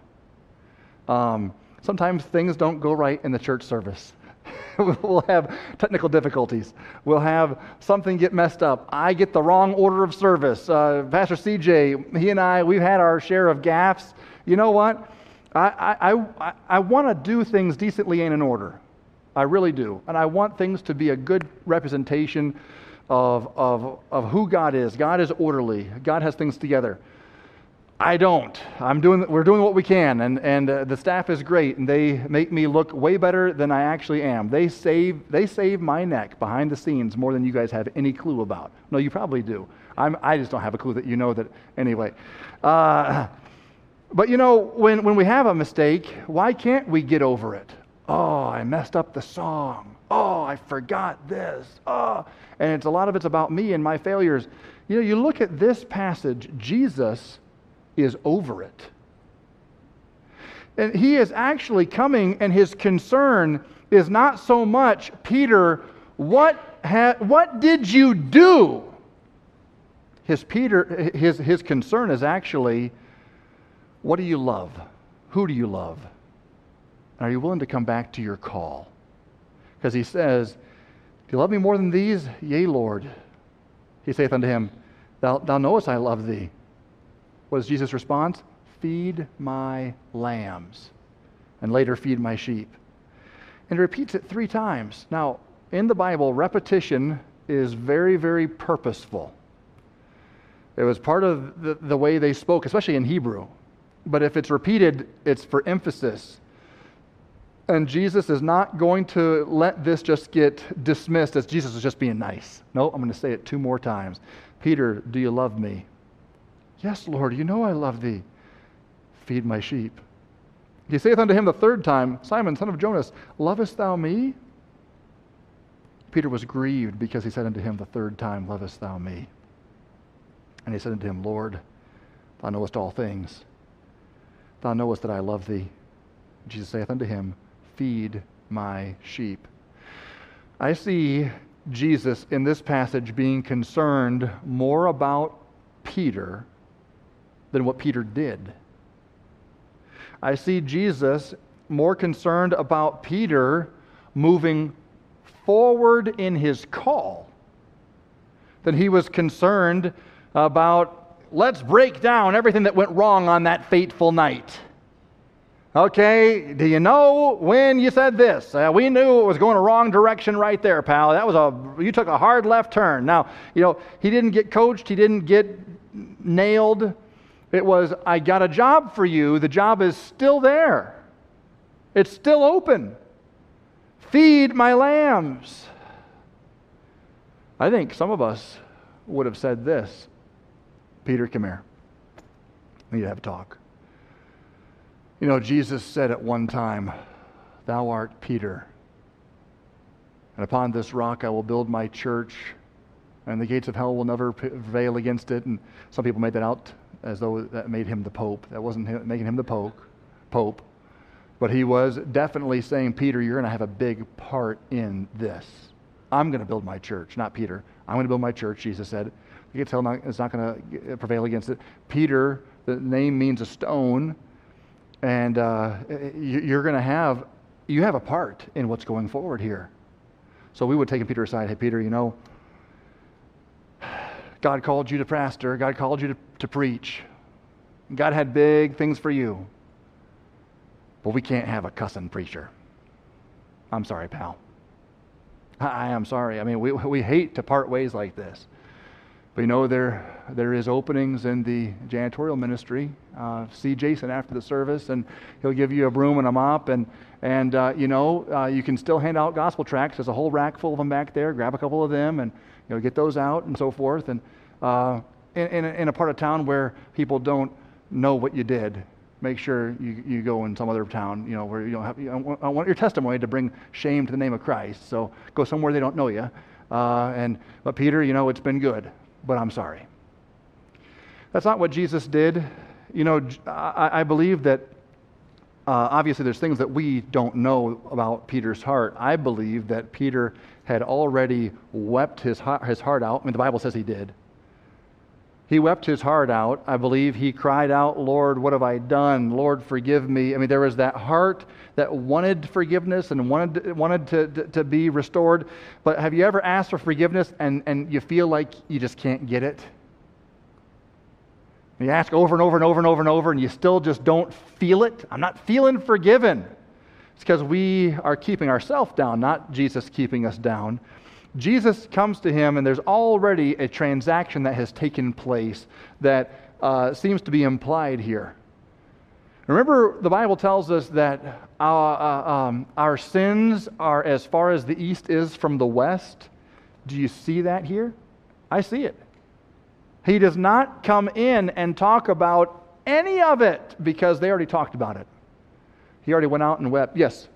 Um, sometimes things don't go right in the church service. <laughs> we'll have technical difficulties. We'll have something get messed up. I get the wrong order of service. Uh, Pastor CJ, he and I, we've had our share of gaffes. You know what? I, I, I, I want to do things decently and in order. I really do. And I want things to be a good representation of, of, of who God is. God is orderly, God has things together. I don't. I'm doing, we're doing what we can, and, and uh, the staff is great, and they make me look way better than I actually am. They save, they save my neck behind the scenes more than you guys have any clue about. No, you probably do. I'm, I just don't have a clue that you know that anyway. Uh, but you know, when, when we have a mistake, why can't we get over it? Oh, I messed up the song. Oh, I forgot this. Oh, and it's a lot of it's about me and my failures. You know, you look at this passage, Jesus is over it. And he is actually coming, and his concern is not so much, Peter, what, ha- what did you do? His, Peter, his, his concern is actually, what do you love? Who do you love? And are you willing to come back to your call? Because he says, Do you love me more than these? Yea, Lord. He saith unto him, Thou, thou knowest I love thee. What is Jesus' response? Feed my lambs. And later, feed my sheep. And he repeats it three times. Now, in the Bible, repetition is very, very purposeful. It was part of the, the way they spoke, especially in Hebrew. But if it's repeated, it's for emphasis. And Jesus is not going to let this just get dismissed as Jesus is just being nice. No, I'm going to say it two more times. Peter, do you love me? Yes, Lord, you know I love thee. Feed my sheep. He saith unto him the third time, Simon, son of Jonas, lovest thou me? Peter was grieved because he said unto him the third time, Lovest thou me? And he said unto him, Lord, thou knowest all things. Thou knowest that I love thee. Jesus saith unto him, Feed my sheep. I see Jesus in this passage being concerned more about Peter than what Peter did. I see Jesus more concerned about Peter moving forward in his call than he was concerned about let's break down everything that went wrong on that fateful night. Okay, do you know when you said this? Uh, we knew it was going a wrong direction right there, pal. That was a you took a hard left turn. Now, you know, he didn't get coached, he didn't get nailed It was, I got a job for you. The job is still there, it's still open. Feed my lambs. I think some of us would have said this Peter, come here. We need to have a talk. You know, Jesus said at one time, Thou art Peter, and upon this rock I will build my church, and the gates of hell will never prevail against it. And some people made that out as though that made him the Pope. That wasn't him, making him the Pope. Pope. But he was definitely saying, Peter, you're going to have a big part in this. I'm going to build my church, not Peter. I'm going to build my church, Jesus said. Gates of hell is not going to prevail against it. Peter, the name means a stone, and uh, you're going to have, you have a part in what's going forward here. So we would take Peter aside. Hey, Peter, you know, <sighs> God called you to pastor. God called you to, to preach. God had big things for you. But we can't have a cussing preacher. I'm sorry, pal. I am sorry. I mean, we, we hate to part ways like this. But you know, there, there is openings in the janitorial ministry. Uh, see Jason after the service, and he'll give you a broom and a mop. And, and uh, you know, uh, you can still hand out gospel tracts. There's a whole rack full of them back there. Grab a couple of them and you know, get those out and so forth. And uh, in, in, in a part of town where people don't know what you did, make sure you, you go in some other town, you know, where you don't have, you know, I want your testimony to bring shame to the name of Christ. So go somewhere they don't know you. Uh, and, but Peter, you know, it's been good, but I'm sorry. That's not what Jesus did. You know, I, I believe that uh, obviously there's things that we don't know about Peter's heart. I believe that Peter had already wept his heart, his heart out. I mean, the Bible says he did. He wept his heart out. I believe he cried out, Lord, what have I done? Lord, forgive me. I mean, there was that heart that wanted forgiveness and wanted, wanted to, to, to be restored. But have you ever asked for forgiveness and, and you feel like you just can't get it? And you ask over and over and over and over and over, and you still just don't feel it. I'm not feeling forgiven. It's because we are keeping ourselves down, not Jesus keeping us down. Jesus comes to him, and there's already a transaction that has taken place that uh, seems to be implied here. Remember, the Bible tells us that our, uh, um, our sins are as far as the east is from the west. Do you see that here? I see it. He does not come in and talk about any of it because they already talked about it. He already went out and wept. Yes?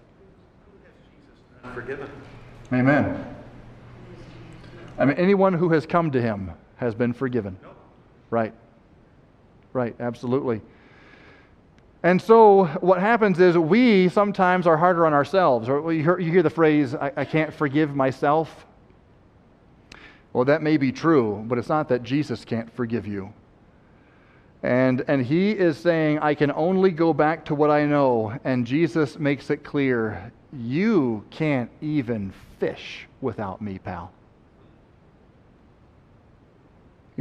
Forgiven. Amen. I mean, anyone who has come to him has been forgiven. Right. Right, absolutely. And so what happens is we sometimes are harder on ourselves. Or you hear, you hear the phrase, I, I can't forgive myself. Well, that may be true, but it's not that Jesus can't forgive you. And, and he is saying, I can only go back to what I know. And Jesus makes it clear you can't even fish without me, pal.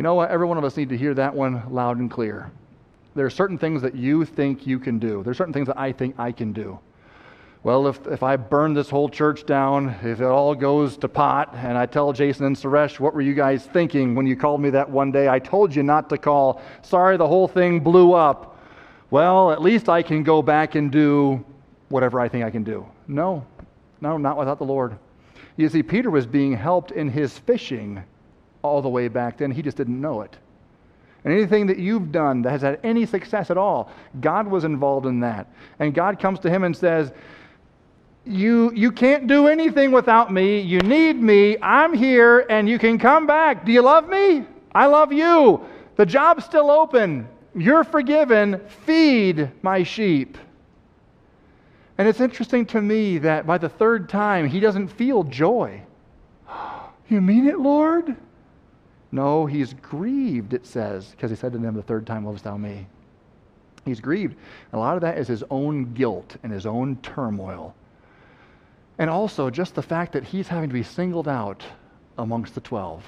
You know what? Every one of us need to hear that one loud and clear. There are certain things that you think you can do. There are certain things that I think I can do. Well, if, if I burn this whole church down, if it all goes to pot, and I tell Jason and Suresh, what were you guys thinking when you called me that one day? I told you not to call. Sorry, the whole thing blew up. Well, at least I can go back and do whatever I think I can do. No, no, not without the Lord. You see, Peter was being helped in his fishing all the way back then. He just didn't know it. And anything that you've done that has had any success at all, God was involved in that. And God comes to him and says, you, you can't do anything without me. You need me. I'm here, and you can come back. Do you love me? I love you. The job's still open. You're forgiven. Feed my sheep. And it's interesting to me that by the third time, he doesn't feel joy. <gasps> You mean it, Lord? No, he's grieved, it says, because he said to them the third time, Lovest thou me? He's grieved. And a lot of that is his own guilt and his own turmoil. And also just the fact that he's having to be singled out amongst the 12.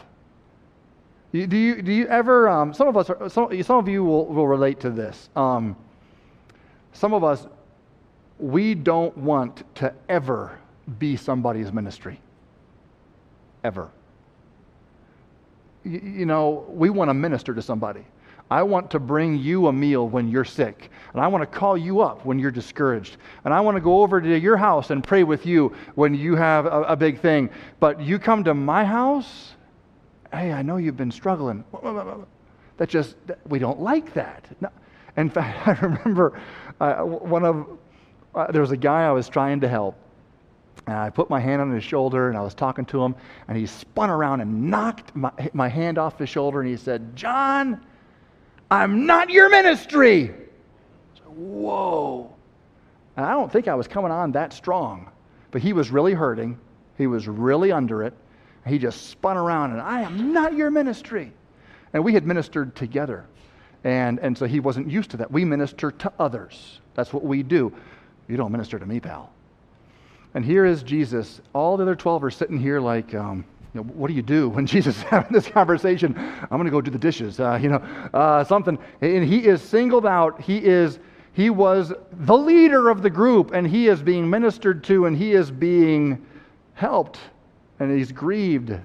Do you, do you ever, um, some of us, are, some, some of you will, will relate to this. Um, some of us, we don't want to ever be somebody's ministry. Ever you know, we want to minister to somebody. I want to bring you a meal when you're sick. And I want to call you up when you're discouraged. And I want to go over to your house and pray with you when you have a, a big thing. But you come to my house, hey, I know you've been struggling. That just, we don't like that. No. In <laughs> fact, I remember uh, one of, uh, there was a guy I was trying to help. And I put my hand on his shoulder and I was talking to him, and he spun around and knocked my, my hand off his shoulder and he said, John, I'm not your ministry. Said, Whoa. And I don't think I was coming on that strong, but he was really hurting. He was really under it. He just spun around and I am not your ministry. And we had ministered together. And, and so he wasn't used to that. We minister to others. That's what we do. You don't minister to me, pal. And here is Jesus. All the other 12 are sitting here like, um, you know, what do you do <laughs> when Jesus is having this conversation? I'm going to go do the dishes, uh, you know, uh, something. And he is singled out. He is, he was the leader of the group, and he is being ministered to, and he is being helped, and he's grieved.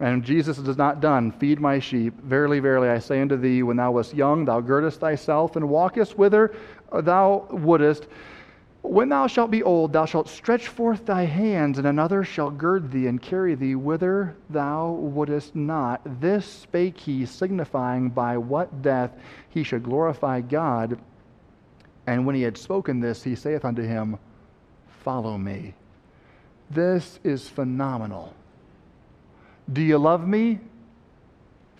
And Jesus is not done. Feed my sheep. Verily, verily, I say unto thee, when thou wast young, thou girdest thyself and walkest whither thou wouldest. When thou shalt be old, thou shalt stretch forth thy hands, and another shall gird thee and carry thee whither thou wouldest not. This spake he, signifying by what death he should glorify God. And when he had spoken this, he saith unto him, Follow me. This is phenomenal. Do you love me?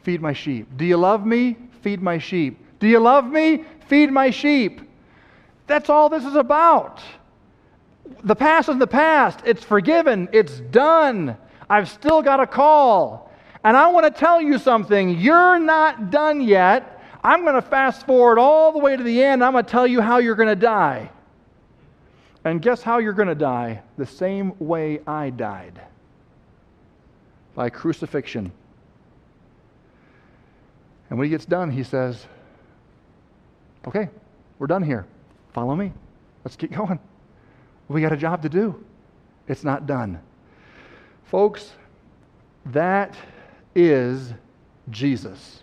Feed my sheep. Do you love me? Feed my sheep. Do you love me? Feed my sheep. That's all this is about. The past is the past. It's forgiven. It's done. I've still got a call. And I want to tell you something. You're not done yet. I'm going to fast forward all the way to the end. I'm going to tell you how you're going to die. And guess how you're going to die? The same way I died by crucifixion. And when he gets done, he says, Okay, we're done here. Follow me. Let's keep going. We got a job to do. It's not done. Folks, that is Jesus.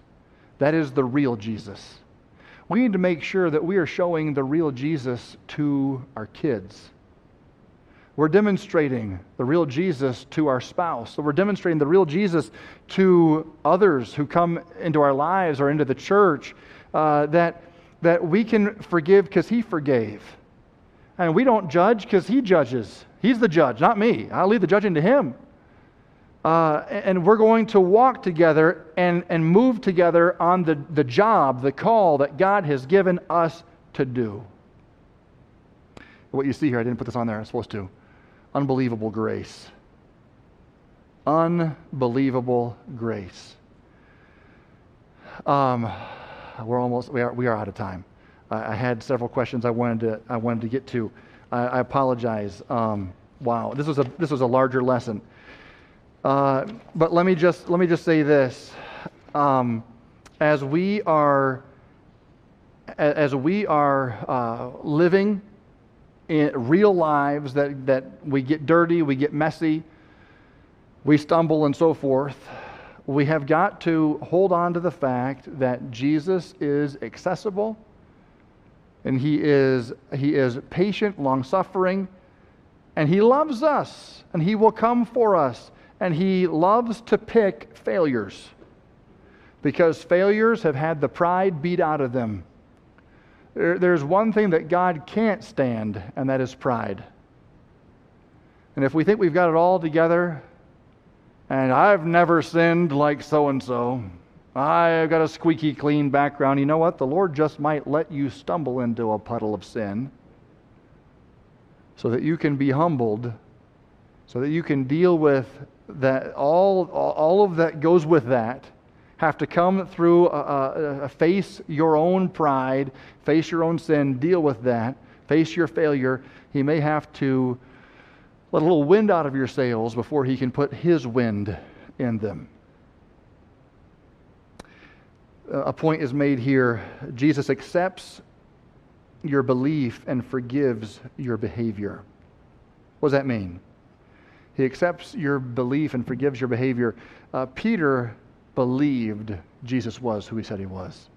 That is the real Jesus. We need to make sure that we are showing the real Jesus to our kids. We're demonstrating the real Jesus to our spouse. So we're demonstrating the real Jesus to others who come into our lives or into the church uh, that that we can forgive because He forgave. And we don't judge because He judges. He's the judge, not me. I'll leave the judging to Him. Uh, and we're going to walk together and, and move together on the, the job, the call that God has given us to do. What you see here, I didn't put this on there, I'm supposed to. Unbelievable grace. Unbelievable grace. Um, we're almost we are, we are out of time. I, I had several questions I wanted to I wanted to get to. I, I apologize. Um, wow, this was a this was a larger lesson. Uh, but let me just let me just say this: um, as we are as we are uh, living in real lives that, that we get dirty, we get messy, we stumble, and so forth we have got to hold on to the fact that Jesus is accessible and he is, he is patient, long suffering, and he loves us and he will come for us. And he loves to pick failures because failures have had the pride beat out of them. There, there's one thing that God can't stand, and that is pride. And if we think we've got it all together, and I've never sinned like so and so. I've got a squeaky clean background. You know what? The Lord just might let you stumble into a puddle of sin so that you can be humbled, so that you can deal with that all, all of that goes with that. Have to come through, a, a, a face your own pride, face your own sin, deal with that, face your failure. He may have to let a little wind out of your sails before he can put his wind in them. A point is made here Jesus accepts your belief and forgives your behavior. What does that mean? He accepts your belief and forgives your behavior. Uh, Peter believed Jesus was who he said he was.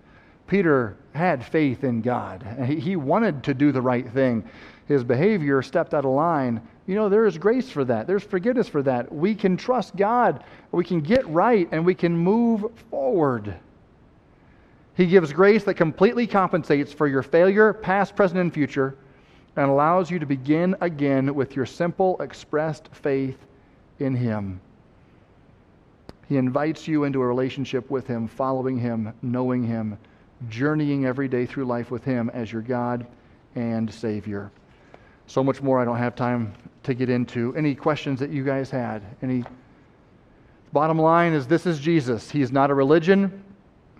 Peter had faith in God. He, he wanted to do the right thing. His behavior stepped out of line. You know, there is grace for that. There's forgiveness for that. We can trust God. We can get right and we can move forward. He gives grace that completely compensates for your failure, past, present, and future, and allows you to begin again with your simple, expressed faith in Him. He invites you into a relationship with Him, following Him, knowing Him, journeying every day through life with Him as your God and Savior. So much more I don't have time to get into. Any questions that you guys had? Any bottom line is this is Jesus. He is not a religion.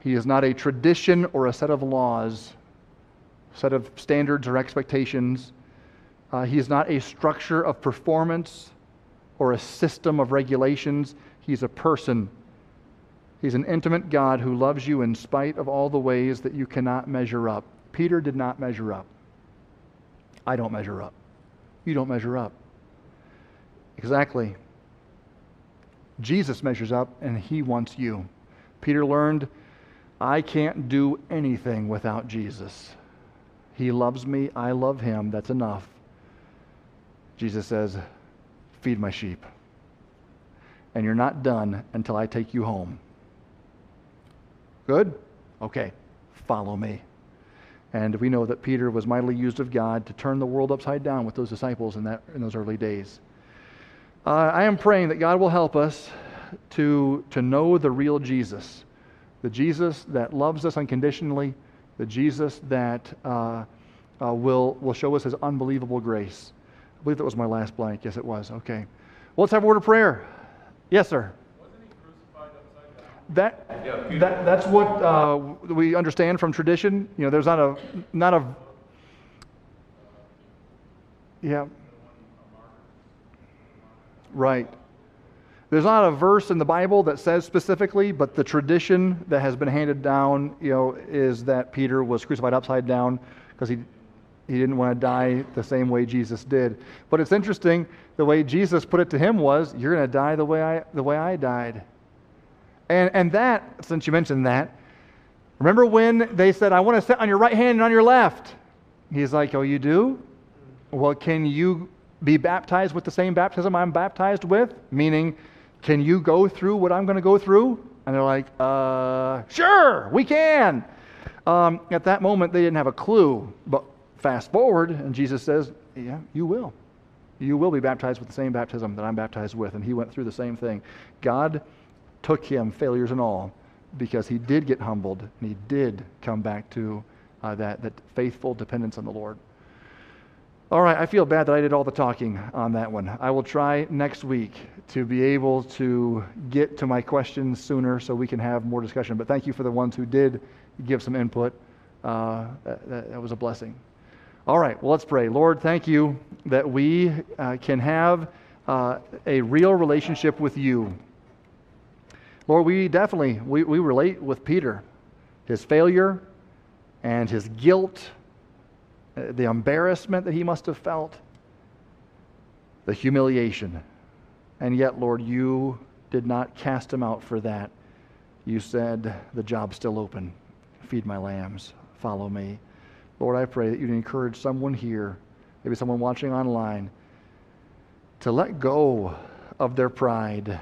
He is not a tradition or a set of laws, set of standards or expectations. Uh, he is not a structure of performance or a system of regulations. He's a person. He's an intimate God who loves you in spite of all the ways that you cannot measure up. Peter did not measure up. I don't measure up. You don't measure up. Exactly. Jesus measures up and he wants you. Peter learned, I can't do anything without Jesus. He loves me, I love him, that's enough. Jesus says, Feed my sheep. And you're not done until I take you home. Good? Okay, follow me. And we know that Peter was mightily used of God to turn the world upside down with those disciples in, that, in those early days. Uh, I am praying that God will help us to, to know the real Jesus, the Jesus that loves us unconditionally, the Jesus that uh, uh, will, will show us his unbelievable grace. I believe that was my last blank. Yes, it was. Okay. Well, let's have a word of prayer. Yes, sir. That, that that's what uh, we understand from tradition. You know, there's not a not a yeah right. There's not a verse in the Bible that says specifically, but the tradition that has been handed down, you know, is that Peter was crucified upside down because he he didn't want to die the same way Jesus did. But it's interesting, the way Jesus put it to him was, You're going to die the way I, the way I died. And, and that, since you mentioned that, remember when they said, I want to sit on your right hand and on your left? He's like, Oh, you do? Well, can you be baptized with the same baptism I'm baptized with? Meaning, can you go through what I'm going to go through? And they're like, uh, Sure, we can. Um, at that moment, they didn't have a clue. But fast forward, and Jesus says, Yeah, you will. You will be baptized with the same baptism that I'm baptized with. And he went through the same thing. God took him, failures and all, because he did get humbled and he did come back to uh, that, that faithful dependence on the Lord. All right, I feel bad that I did all the talking on that one. I will try next week to be able to get to my questions sooner so we can have more discussion. But thank you for the ones who did give some input. Uh, that, that, was a blessing. All right, well, let's pray. Lord, thank you that we uh, can have uh, a real relationship with you. Lord, we definitely we, we relate with Peter, his failure and his guilt, uh, the embarrassment that he must have felt, the humiliation. And yet, Lord, you did not cast him out for that. You said, The job's still open. Feed my lambs. Follow me. Lord, I pray that you'd encourage someone here, maybe someone watching online, to let go of their pride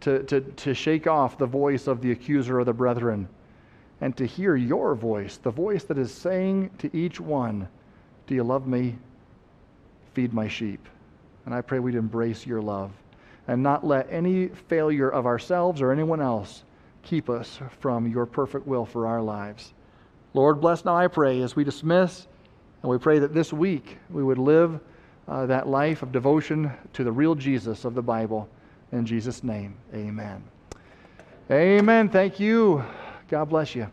to, to, to shake off the voice of the accuser of the brethren and to hear your voice, the voice that is saying to each one, Do you love me? Feed my sheep. And I pray we'd embrace your love and not let any failure of ourselves or anyone else keep us from your perfect will for our lives. Lord, bless now, I pray, as we dismiss, and we pray that this week we would live uh, that life of devotion to the real Jesus of the Bible. In Jesus' name, amen. Amen. Thank you. God bless you.